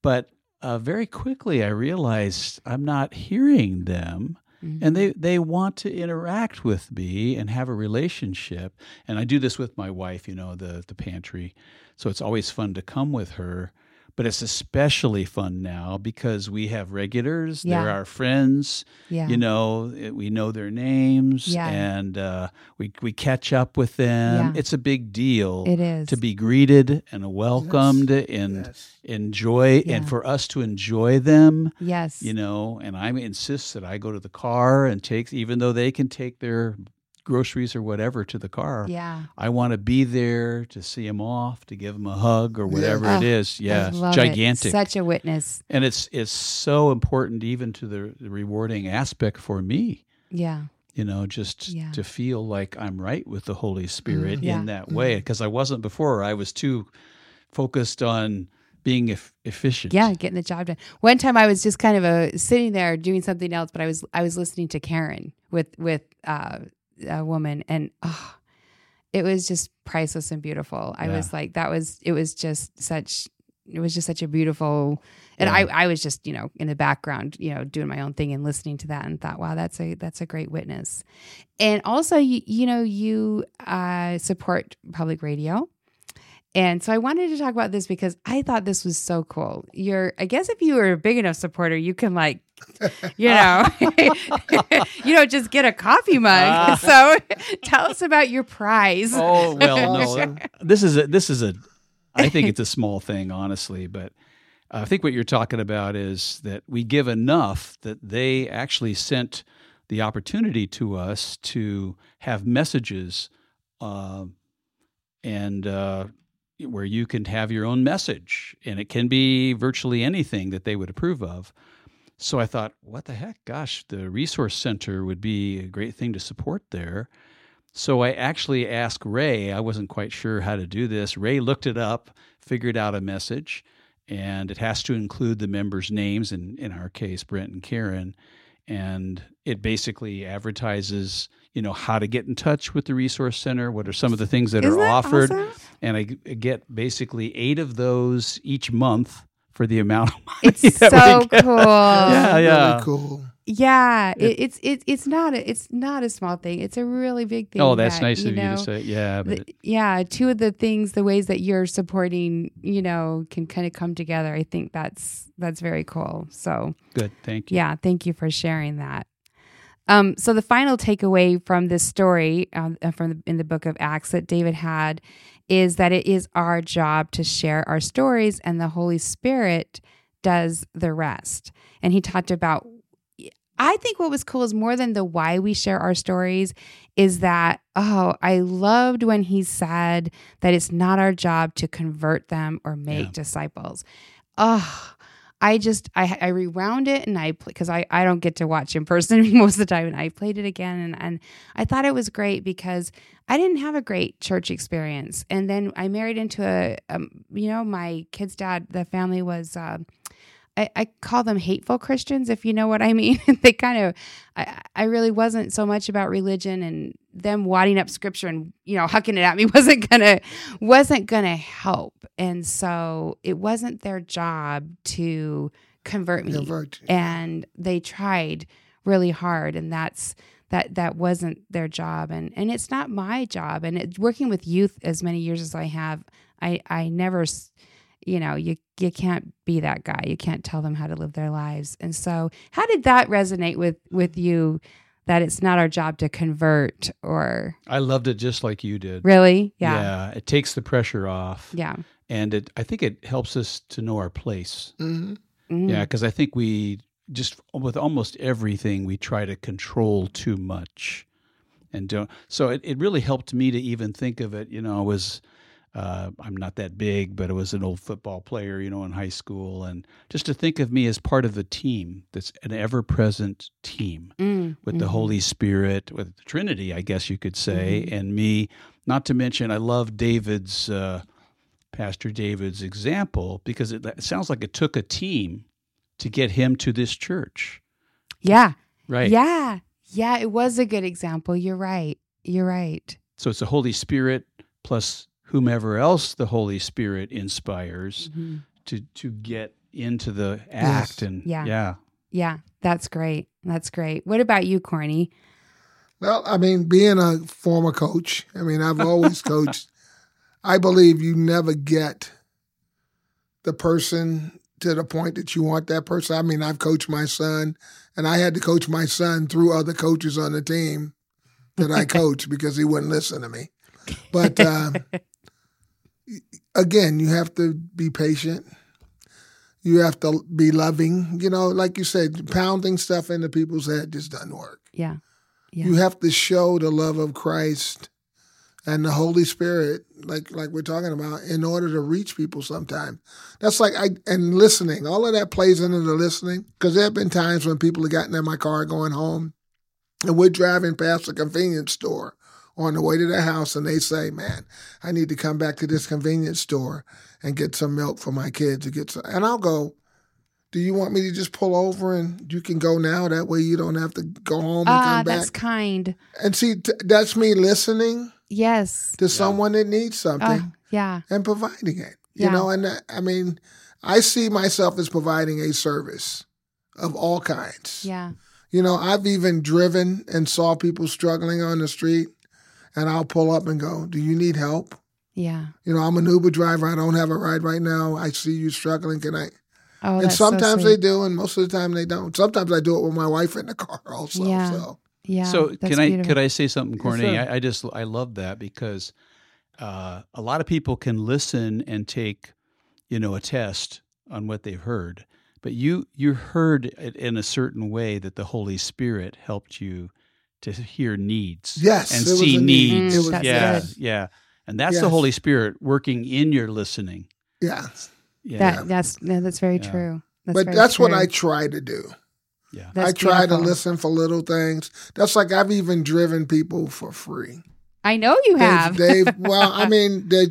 But uh, very quickly, I realized I'm not hearing them. Mm-hmm. And they, they want to interact with me and have a relationship. And I do this with my wife, you know, the, the pantry. So it's always fun to come with her but it's especially fun now because we have regulars. Yeah. They're our friends. Yeah. You know, we know their names yeah. and uh, we, we catch up with them. Yeah. It's a big deal. It is. To be greeted and welcomed yes. and yes. enjoy, yeah. and for us to enjoy them. Yes. You know, and I insist that I go to the car and take, even though they can take their groceries or whatever to the car. Yeah. I want to be there to see him off, to give him a hug or whatever yeah. it is. Yeah. gigantic. It. Such a witness. And it's it's so important even to the, the rewarding aspect for me. Yeah. You know, just yeah. to feel like I'm right with the Holy Spirit mm-hmm. in that way because I wasn't before. I was too focused on being e- efficient. Yeah, getting the job done. One time I was just kind of a sitting there doing something else, but I was I was listening to Karen with with uh, a woman, and oh, it was just priceless and beautiful. I was like, that was it was just such it was just such a beautiful and yeah. I, I was just you know in the background you know doing my own thing and listening to that and thought wow that's a that's a great witness and also you, you know you uh, support public radio and so I wanted to talk about this because I thought this was so cool. You're, I guess, if you were a big enough supporter, you can like, you know, you don't just get a coffee mug. Uh, so tell us about your prize. Oh well, no, this is a this is a. I think it's a small thing, honestly, but I think what you're talking about is that we give enough that they actually sent the opportunity to us to have messages. Uh, and uh, where you can have your own message and it can be virtually anything that they would approve of. So I thought, what the heck? Gosh, the resource center would be a great thing to support there. So I actually asked Ray, I wasn't quite sure how to do this. Ray looked it up, figured out a message, and it has to include the members' names, in, in our case, Brent and Karen. And it basically advertises you know how to get in touch with the resource center what are some of the things that Isn't are offered. awesome? and i get basically eight of those each month for the amount of money it's so cool. Yeah yeah. really cool yeah it, it's it's it's not a it's not a small thing. It's a really big thing oh that's that, nice you of know, you to say. Yeah but the, yeah two of the things the ways that you're supporting you know can kind of come together. I think that's that's very cool. So good. Thank you. yeah thank you for sharing that. Um, so the final takeaway from this story um, uh, from the, in the book of Acts that David had is that it is our job to share our stories, and the Holy Spirit does the rest. And he talked about. I think what was cool is more than the why we share our stories is that, oh, I loved when he said that it's not our job to convert them or make yeah. disciples. Oh, I just I, I rewound it and I because I I don't get to watch in person most of the time and I played it again and and I thought it was great because I didn't have a great church experience and then I married into a um, you know my kid's dad the family was. Uh, I, I, call them hateful Christians, if you know what I mean. they kind of, I, I really wasn't so much about religion and them wadding up scripture and you know hucking it at me wasn't gonna wasn't gonna help and so it wasn't their job to convert me convert. and they tried really hard and that's that that wasn't their job and and it's not my job and it, working with youth as many years as I have I I never you know you you can't be that guy you can't tell them how to live their lives and so how did that resonate with with you that it's not our job to convert or I loved it just like you did. Really? Yeah. Yeah, it takes the pressure off. Yeah. and it I think it helps us to know our place. hmm Mm. Yeah, because I think we just with almost everything we try to control too much, and don't. So it, it really helped me to even think of it. You know, I was uh, I'm not that big, but I was an old football player. You know, in high school, and just to think of me as part of a team that's an ever present team Mm. with the Mhm. Holy Spirit, with the Trinity, I guess you could say, Mhm. and me. Not to mention, I love David's, uh, Pastor David's example because it, it sounds like it took a team to get him to this church. Yeah. Right. Yeah. Yeah. It was a good example. You're right. You're right. So it's the Holy Spirit plus whomever else the Holy Spirit inspires Mhm. to to get into the act Yes. and Yeah. yeah. Yeah. That's great. That's great. What about you, Corny? Well, I mean, being a former coach, I mean, I've always coached. I believe you never get the person to the point that you want that person. I mean, I've coached my son, and I had to coach my son through other coaches on the team that I coached because he wouldn't listen to me. But uh, again, you have to be patient. You have to be loving. You know, like you said, pounding stuff into people's head just doesn't work. Yeah. Yeah. You have to show the love of Christ and the Holy Spirit, like like we're talking about, in order to reach people. Sometimes that's like I and listening. All of that plays into the listening because there have been times when people have gotten in my car going home, and we're driving past a convenience store on the way to their house, and they say, "Man, I need to come back to this convenience store and get some milk for my kids to get some." And I'll go. Do you want me to just pull over and you can go now? That way you don't have to go home and Ah, come back. that's kind. And see, t- that's me listening Yes. to someone that needs something Oh, yeah. and providing it. You Yeah. know, and that, I mean, I see myself as providing a service of all kinds. Yeah. You know, I've even driven and saw people struggling on the street, and I'll pull up and go, "Do you need help?" Yeah. You know, I'm an Uber driver. I don't have a ride right now. I see you struggling. Can I? Oh, and that's so sometimes sweet. they do, and most of the time they don't. Sometimes I do it with my wife in the car also. Yeah. So Yeah. so can I beautiful. could I say something, Corny? sir. I, I just I love that because uh, a lot of people can listen and take, you know, a test on what they've heard, but you you heard it in a certain way that the Holy Spirit helped you to hear needs. Yes, and see a need. needs. Mm, was- yeah, good. yeah, and that's the Holy Spirit working in your listening. yeah, Yeah, That that's no, that's very Yeah. true. That's but very that's what. I try to do. yeah. That's I try to listen for little things. That's like I've even driven people for free. I know you have. They've, they've well, I mean, they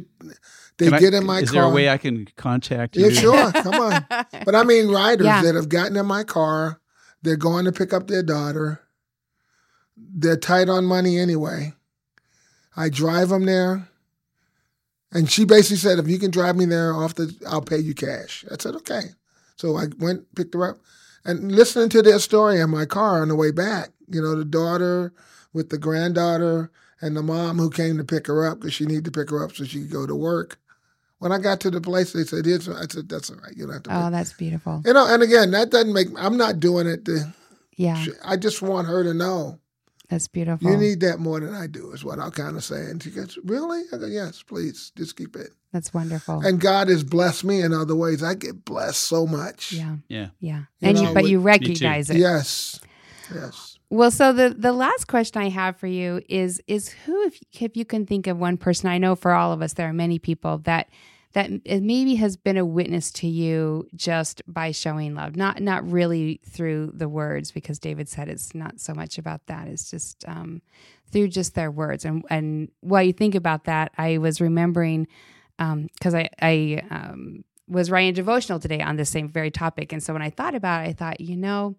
they Can I- get in my is car. there a way I can contact you? yeah, sure. Come on. But I mean, riders Yeah. that have gotten in my car, they're going to pick up their daughter. They're tight on money anyway. I drive them there, and she basically said, "If you can drive me there, off the, I'll pay you cash." I said, "Okay." So I went, picked her up, and listening to their story in my car on the way back. You know, the daughter with the granddaughter and the mom who came to pick her up because she needed to pick her up so she could go to work. When I got to the place, they said, "Here's," I said, "That's all right. You don't have to." Oh, pay oh, that's beautiful. you know, and again, that doesn't make. I'm not doing it to. Yeah, I just want her to know that's beautiful. you need that more than I do. Is what I'll kind of say. And she goes, "Really?" I go, "Yes, please, just keep it." that's wonderful. And God has blessed me in other ways. I get blessed so much. yeah, Yeah. yeah. You And you, but you recognize it. Yes. Yes. Well, so the the last question I have for you is is who if if you can think of one person I know for all of us there are many people that that maybe has been a witness to you just by showing love not not really through the words because David said it's not so much about that it's just um, through just their words. And and while you think about that I was remembering because I I um, was writing devotional today on the same very topic. And so when I thought about it I thought you know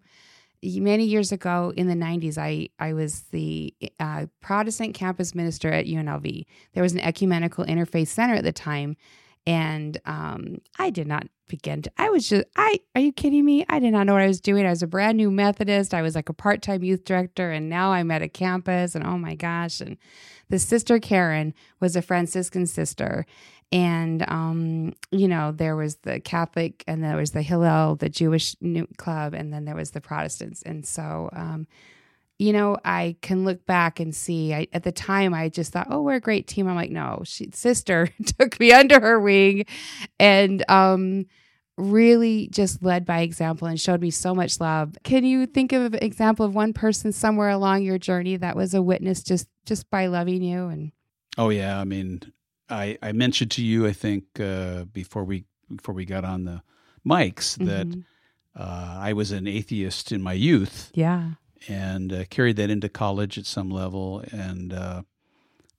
many years ago in the 90s i i was the uh, protestant campus minister at unlv there was an ecumenical interfaith center at the time and um, i did not begin to i was just i are you kidding me? I did not know what i was doing. I was a brand new methodist. I was like a part-time youth director and now i'm at a campus and oh my gosh. And the sister karen was a franciscan sister. And um, you know there was the Catholic, and there was the Hillel, the Jewish Club, and then there was the Protestants. And so, um, you know, I can look back and see. I, at the time, I just thought, "Oh, we're a great team." I'm like, no, she sister took me under her wing, and um, really just led by example and showed me so much love. Can you think of an example of one person somewhere along your journey that was a witness just just by loving you and? Oh yeah, I mean, I I mentioned to you, I think uh, before we before we got on the mics that. Mm-hmm. Uh, I was an atheist in my youth. Yeah and uh, carried that into college at some level. And uh,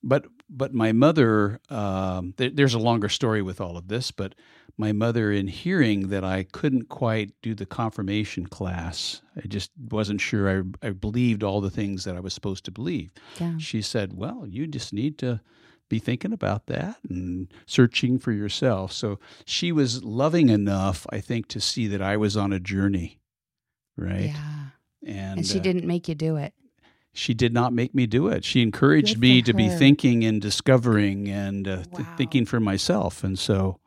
but but my mother, um, th- there's a longer story with all of this, but my mother, in hearing that I couldn't quite do the confirmation class, I just wasn't sure I, I believed all the things that I was supposed to believe. Yeah. She said, "Well, you just need to." be thinking about that and searching for yourself. So she was loving enough, I think, to see that I was on a journey, right? Yeah. And, and she uh, didn't make you do it. She did not make me do it. She encouraged me to be thinking and discovering and uh, wow. th- thinking for myself. And so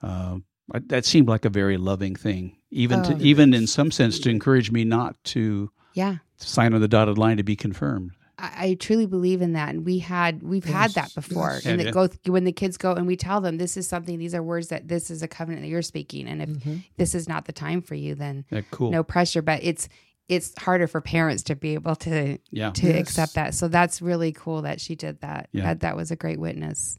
uh, I, that seemed like a very loving thing, even oh. to, even in some sense to encourage me not to yeah sign on the dotted line to be confirmed. I, I truly believe in that, and we had we've yes, had that before. Yes. And yeah, go when the kids go and we tell them this is something, these are words that this is a covenant that you're speaking, and if mm-hmm. this is not the time for you, then yeah, cool. no pressure. But it's it's harder for parents to be able to yeah. to yes. accept that. So that's really cool that she did that. Yeah. That that was a great witness.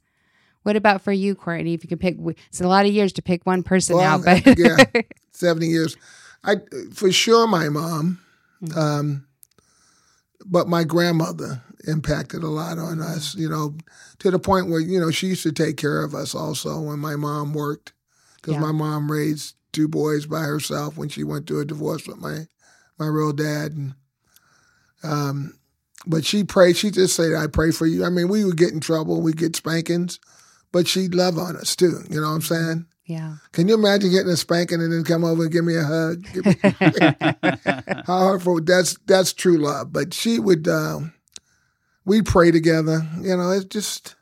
What about for you, Corny? If you can pick, it's a lot of years to pick one person well, now, but yeah, seventy years. I for sure my mom, mm-hmm. um, but my grandmother impacted a lot on mm-hmm. us. You know, to the point where you know she used to take care of us also when my mom worked, because yeah. my mom raised two boys by herself when she went through a divorce with my my real dad. And, um, but she prayed. She just said, "I pray for you." I mean, we would get in trouble, we get spankings, but she'd love on us too. You know what I'm saying? Yeah. Can you imagine getting a spanking and then come over and give me a hug? Me, how hurtful! That's that's true love. But she would. Um, we pray together. You know, it's just.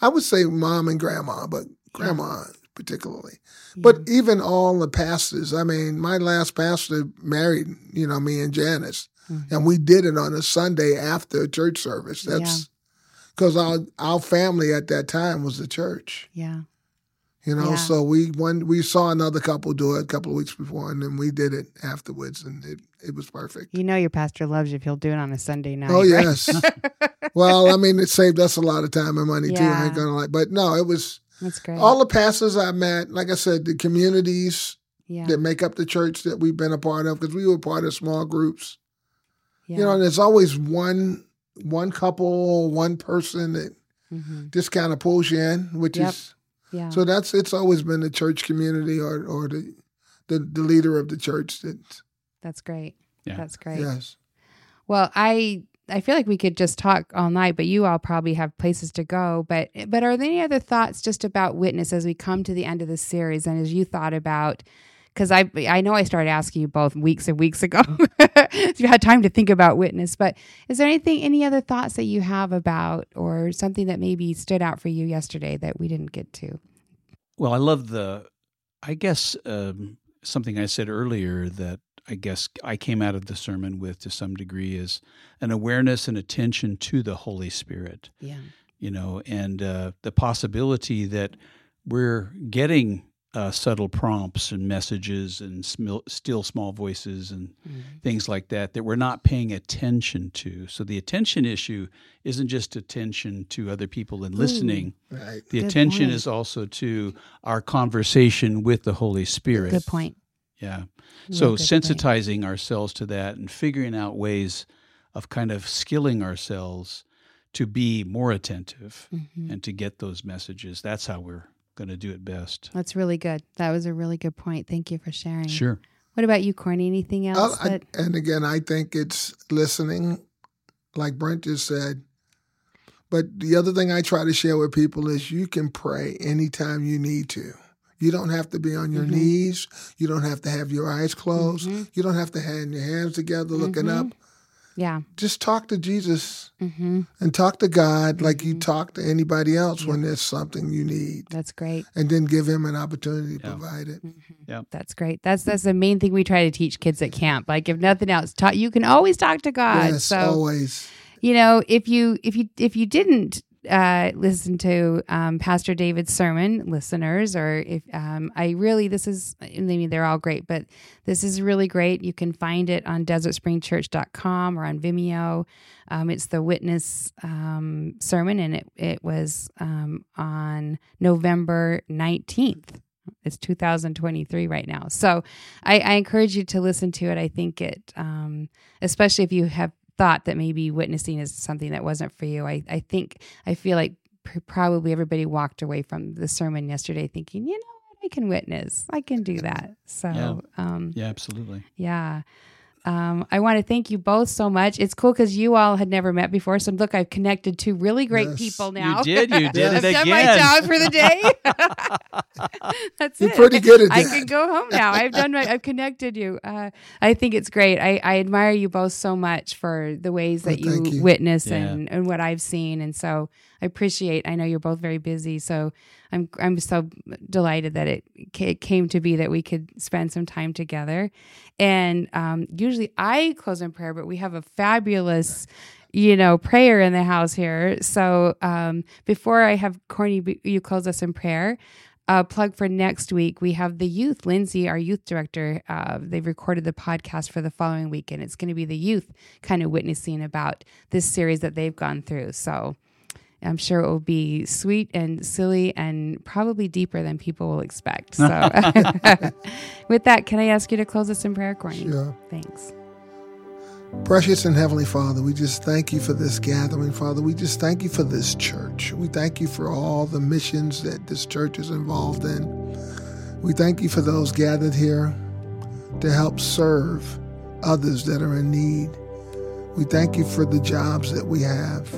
I would say mom and grandma, but grandma yeah. particularly. But even all the pastors, I mean, my last pastor married, you know, me and Janice, mm-hmm. and we did it on a Sunday after church service. That's because yeah. our our family at that time was the church. Yeah. You know, yeah. so we when we saw another couple do it a couple of weeks before, and then we did it afterwards, and it it was perfect. You know, your pastor loves you if he'll do it on a Sunday night. Oh right? yes. well, I mean, it saved us a lot of time and money yeah. too. I ain't gonna like, but no, it was that's great. All the pastors I met, like I said, the communities yeah. that make up the church that we've been a part of, because we were part of small groups. Yeah. You know, and there's always one one couple, one person that mm-hmm. just kind of pulls you in, which yep. is yeah. So that's it's always been the church community or or the the, the leader of the church that. That's great. Yeah. That's great. Yes. Well, I I feel like we could just talk all night, but you all probably have places to go. But but are there any other thoughts just about witness as we come to the end of the series and as you thought about because I I know I started asking you both weeks and weeks ago. you had time to think about witness, but is there anything any other thoughts that you have about or something that maybe stood out for you yesterday that we didn't get to? Well, I love the I guess um, something I said earlier that I guess I came out of the sermon with to some degree is an awareness and attention to the Holy Spirit. Yeah. You know, and uh, the possibility that we're getting uh, subtle prompts and messages and sm- still small voices and mm-hmm. things like that that we're not paying attention to. So the attention issue isn't just attention to other people and listening. Ooh, right. The Good attention point. is also to our conversation with the Holy Spirit. Good point. Yeah. So sensitizing point. ourselves to that and figuring out ways of kind of skilling ourselves to be more attentive mm-hmm. and to get those messages. That's how we're going to do it best. That's really good. That was a really good point. Thank you for sharing. Sure. What about you, Corny? Anything else? Uh, that... I, and again, I think it's listening, like Brent just said. But the other thing I try to share with people is you can pray anytime you need to. You don't have to be on your mm-hmm. knees. You don't have to have your eyes closed. Mm-hmm. You don't have to have your hands together looking mm-hmm. up. Yeah. Just talk to Jesus mm-hmm. and talk to God like you mm-hmm. talk to anybody else when there's something you need. That's great. And then give him an opportunity to yeah. provide it. Mm-hmm. Yeah. That's great. That's that's the main thing we try to teach kids at camp. Like if nothing else, talk you can always talk to God. Yes, so always. you know, if you if you if you didn't uh, listen to um, Pastor David's sermon, listeners, or if um, I really, this is, I mean, they're all great, but this is really great. You can find it on desertspringchurch.com or on Vimeo. Um, it's the witness um, sermon, and it, it was um, on November 19th. It's 2023 right now. So I, I, encourage you to listen to it. I think it, um, especially if you have thought that maybe witnessing is something that wasn't for you. I, I think, I feel like pr- probably everybody walked away from the sermon yesterday thinking, you know I can witness. I can do that. So, Yeah. um, Yeah, absolutely. yeah. Um, I want to thank you both so much. It's cool because you all had never met before. So look, I've connected two really great Yes. people now. You did, you did I've it done my job for the day. That's You're it. pretty good at I that. can go home now. I've done my. I've connected you. Uh, I think it's great. I, I admire you both so much for the ways that Well, you, you. witness Yeah. and, and what I've seen, and so I appreciate. I know you're both very busy, so I'm I'm so delighted that it, it came to be that we could spend some time together. And um, usually I close in prayer, but we have a fabulous you know, prayer in the house here. So um, before I have Corny, you close us in prayer. Uh, plug for next week. We have the youth, Lindsay, our youth director. Uh, they've recorded the podcast for the following week, and it's going to be the youth kind of witnessing about this series that they've gone through. So I'm sure it will be sweet and silly and probably deeper than people will expect. So, with that, can I ask you to close us in prayer, Corny? Sure. Thanks. Precious and Heavenly Father, we just thank you for this gathering, Father. We just thank you for this church. We thank you for all the missions that this church is involved in. We thank you for those gathered here to help serve others that are in need. We thank you for the jobs that we have.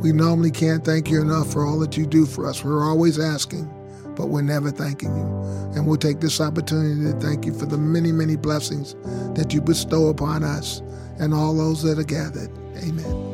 We normally can't thank you enough for all that you do for us. We're always asking, but we're never thanking you. And we'll take this opportunity to thank you for the many, many blessings that you bestow upon us and all those that are gathered. Amen.